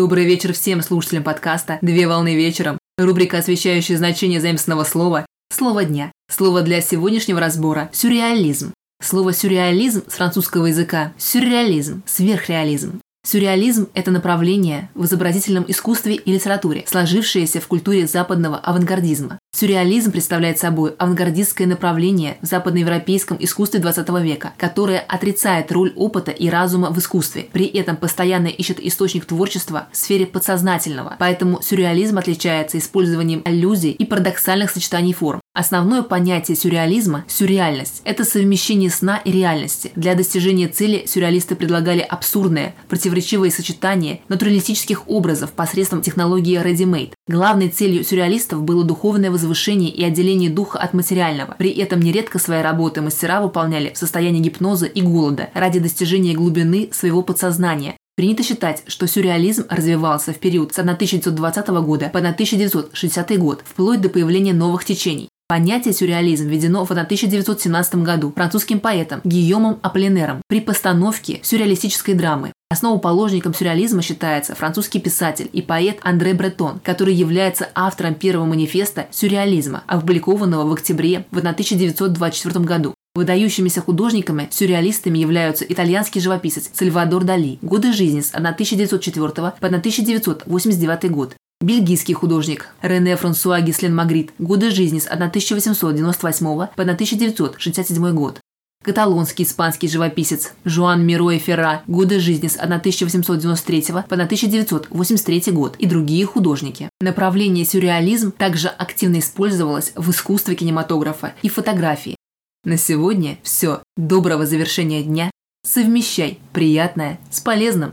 Добрый вечер всем слушателям подкаста «Две волны вечером». Рубрика, освещающая значение заимственного слова «Слово дня». Слово для сегодняшнего разбора – сюрреализм. Слово «сюрреализм» с французского языка – сюрреализм, сверхреализм. Сюрреализм – это направление в изобразительном искусстве и литературе, сложившееся в культуре западного авангардизма. Сюрреализм представляет собой авангардистское направление в западноевропейском искусстве XX века, которое отрицает роль опыта и разума в искусстве, при этом постоянно ищет источник творчества в сфере подсознательного. Поэтому сюрреализм отличается использованием аллюзий и парадоксальных сочетаний форм. Основное понятие сюрреализма – сюрреальность. Это совмещение сна и реальности. Для достижения цели сюрреалисты предлагали абсурдное, противоречивое сочетание натуралистических образов посредством технологии ready-made. Главной целью сюрреалистов было духовное возвышение и отделение духа от материального. При этом нередко свои работы мастера выполняли в состоянии гипноза и голода ради достижения глубины своего подсознания, Принято считать, что сюрреализм развивался в период с 1920 года по 1960 год, вплоть до появления новых течений. Понятие сюрреализм введено в 1917 году французским поэтом Гийомом Аполлинером при постановке сюрреалистической драмы. Основоположником сюрреализма считается французский писатель и поэт Андре Бретон, который является автором первого манифеста сюрреализма, опубликованного в октябре в 1924 году. Выдающимися художниками-сюрреалистами являются итальянский живописец Сальвадор Дали, годы жизни с 1904 по 1989 год, Бельгийский художник Рене Франсуа Гислен Магрит. Годы жизни с 1898 по 1967 год. Каталонский испанский живописец Жуан Мироэ Ферра. Годы жизни с 1893 по 1983 год. И другие художники. Направление сюрреализм также активно использовалось в искусстве кинематографа и фотографии. На сегодня все. Доброго завершения дня. Совмещай приятное с полезным.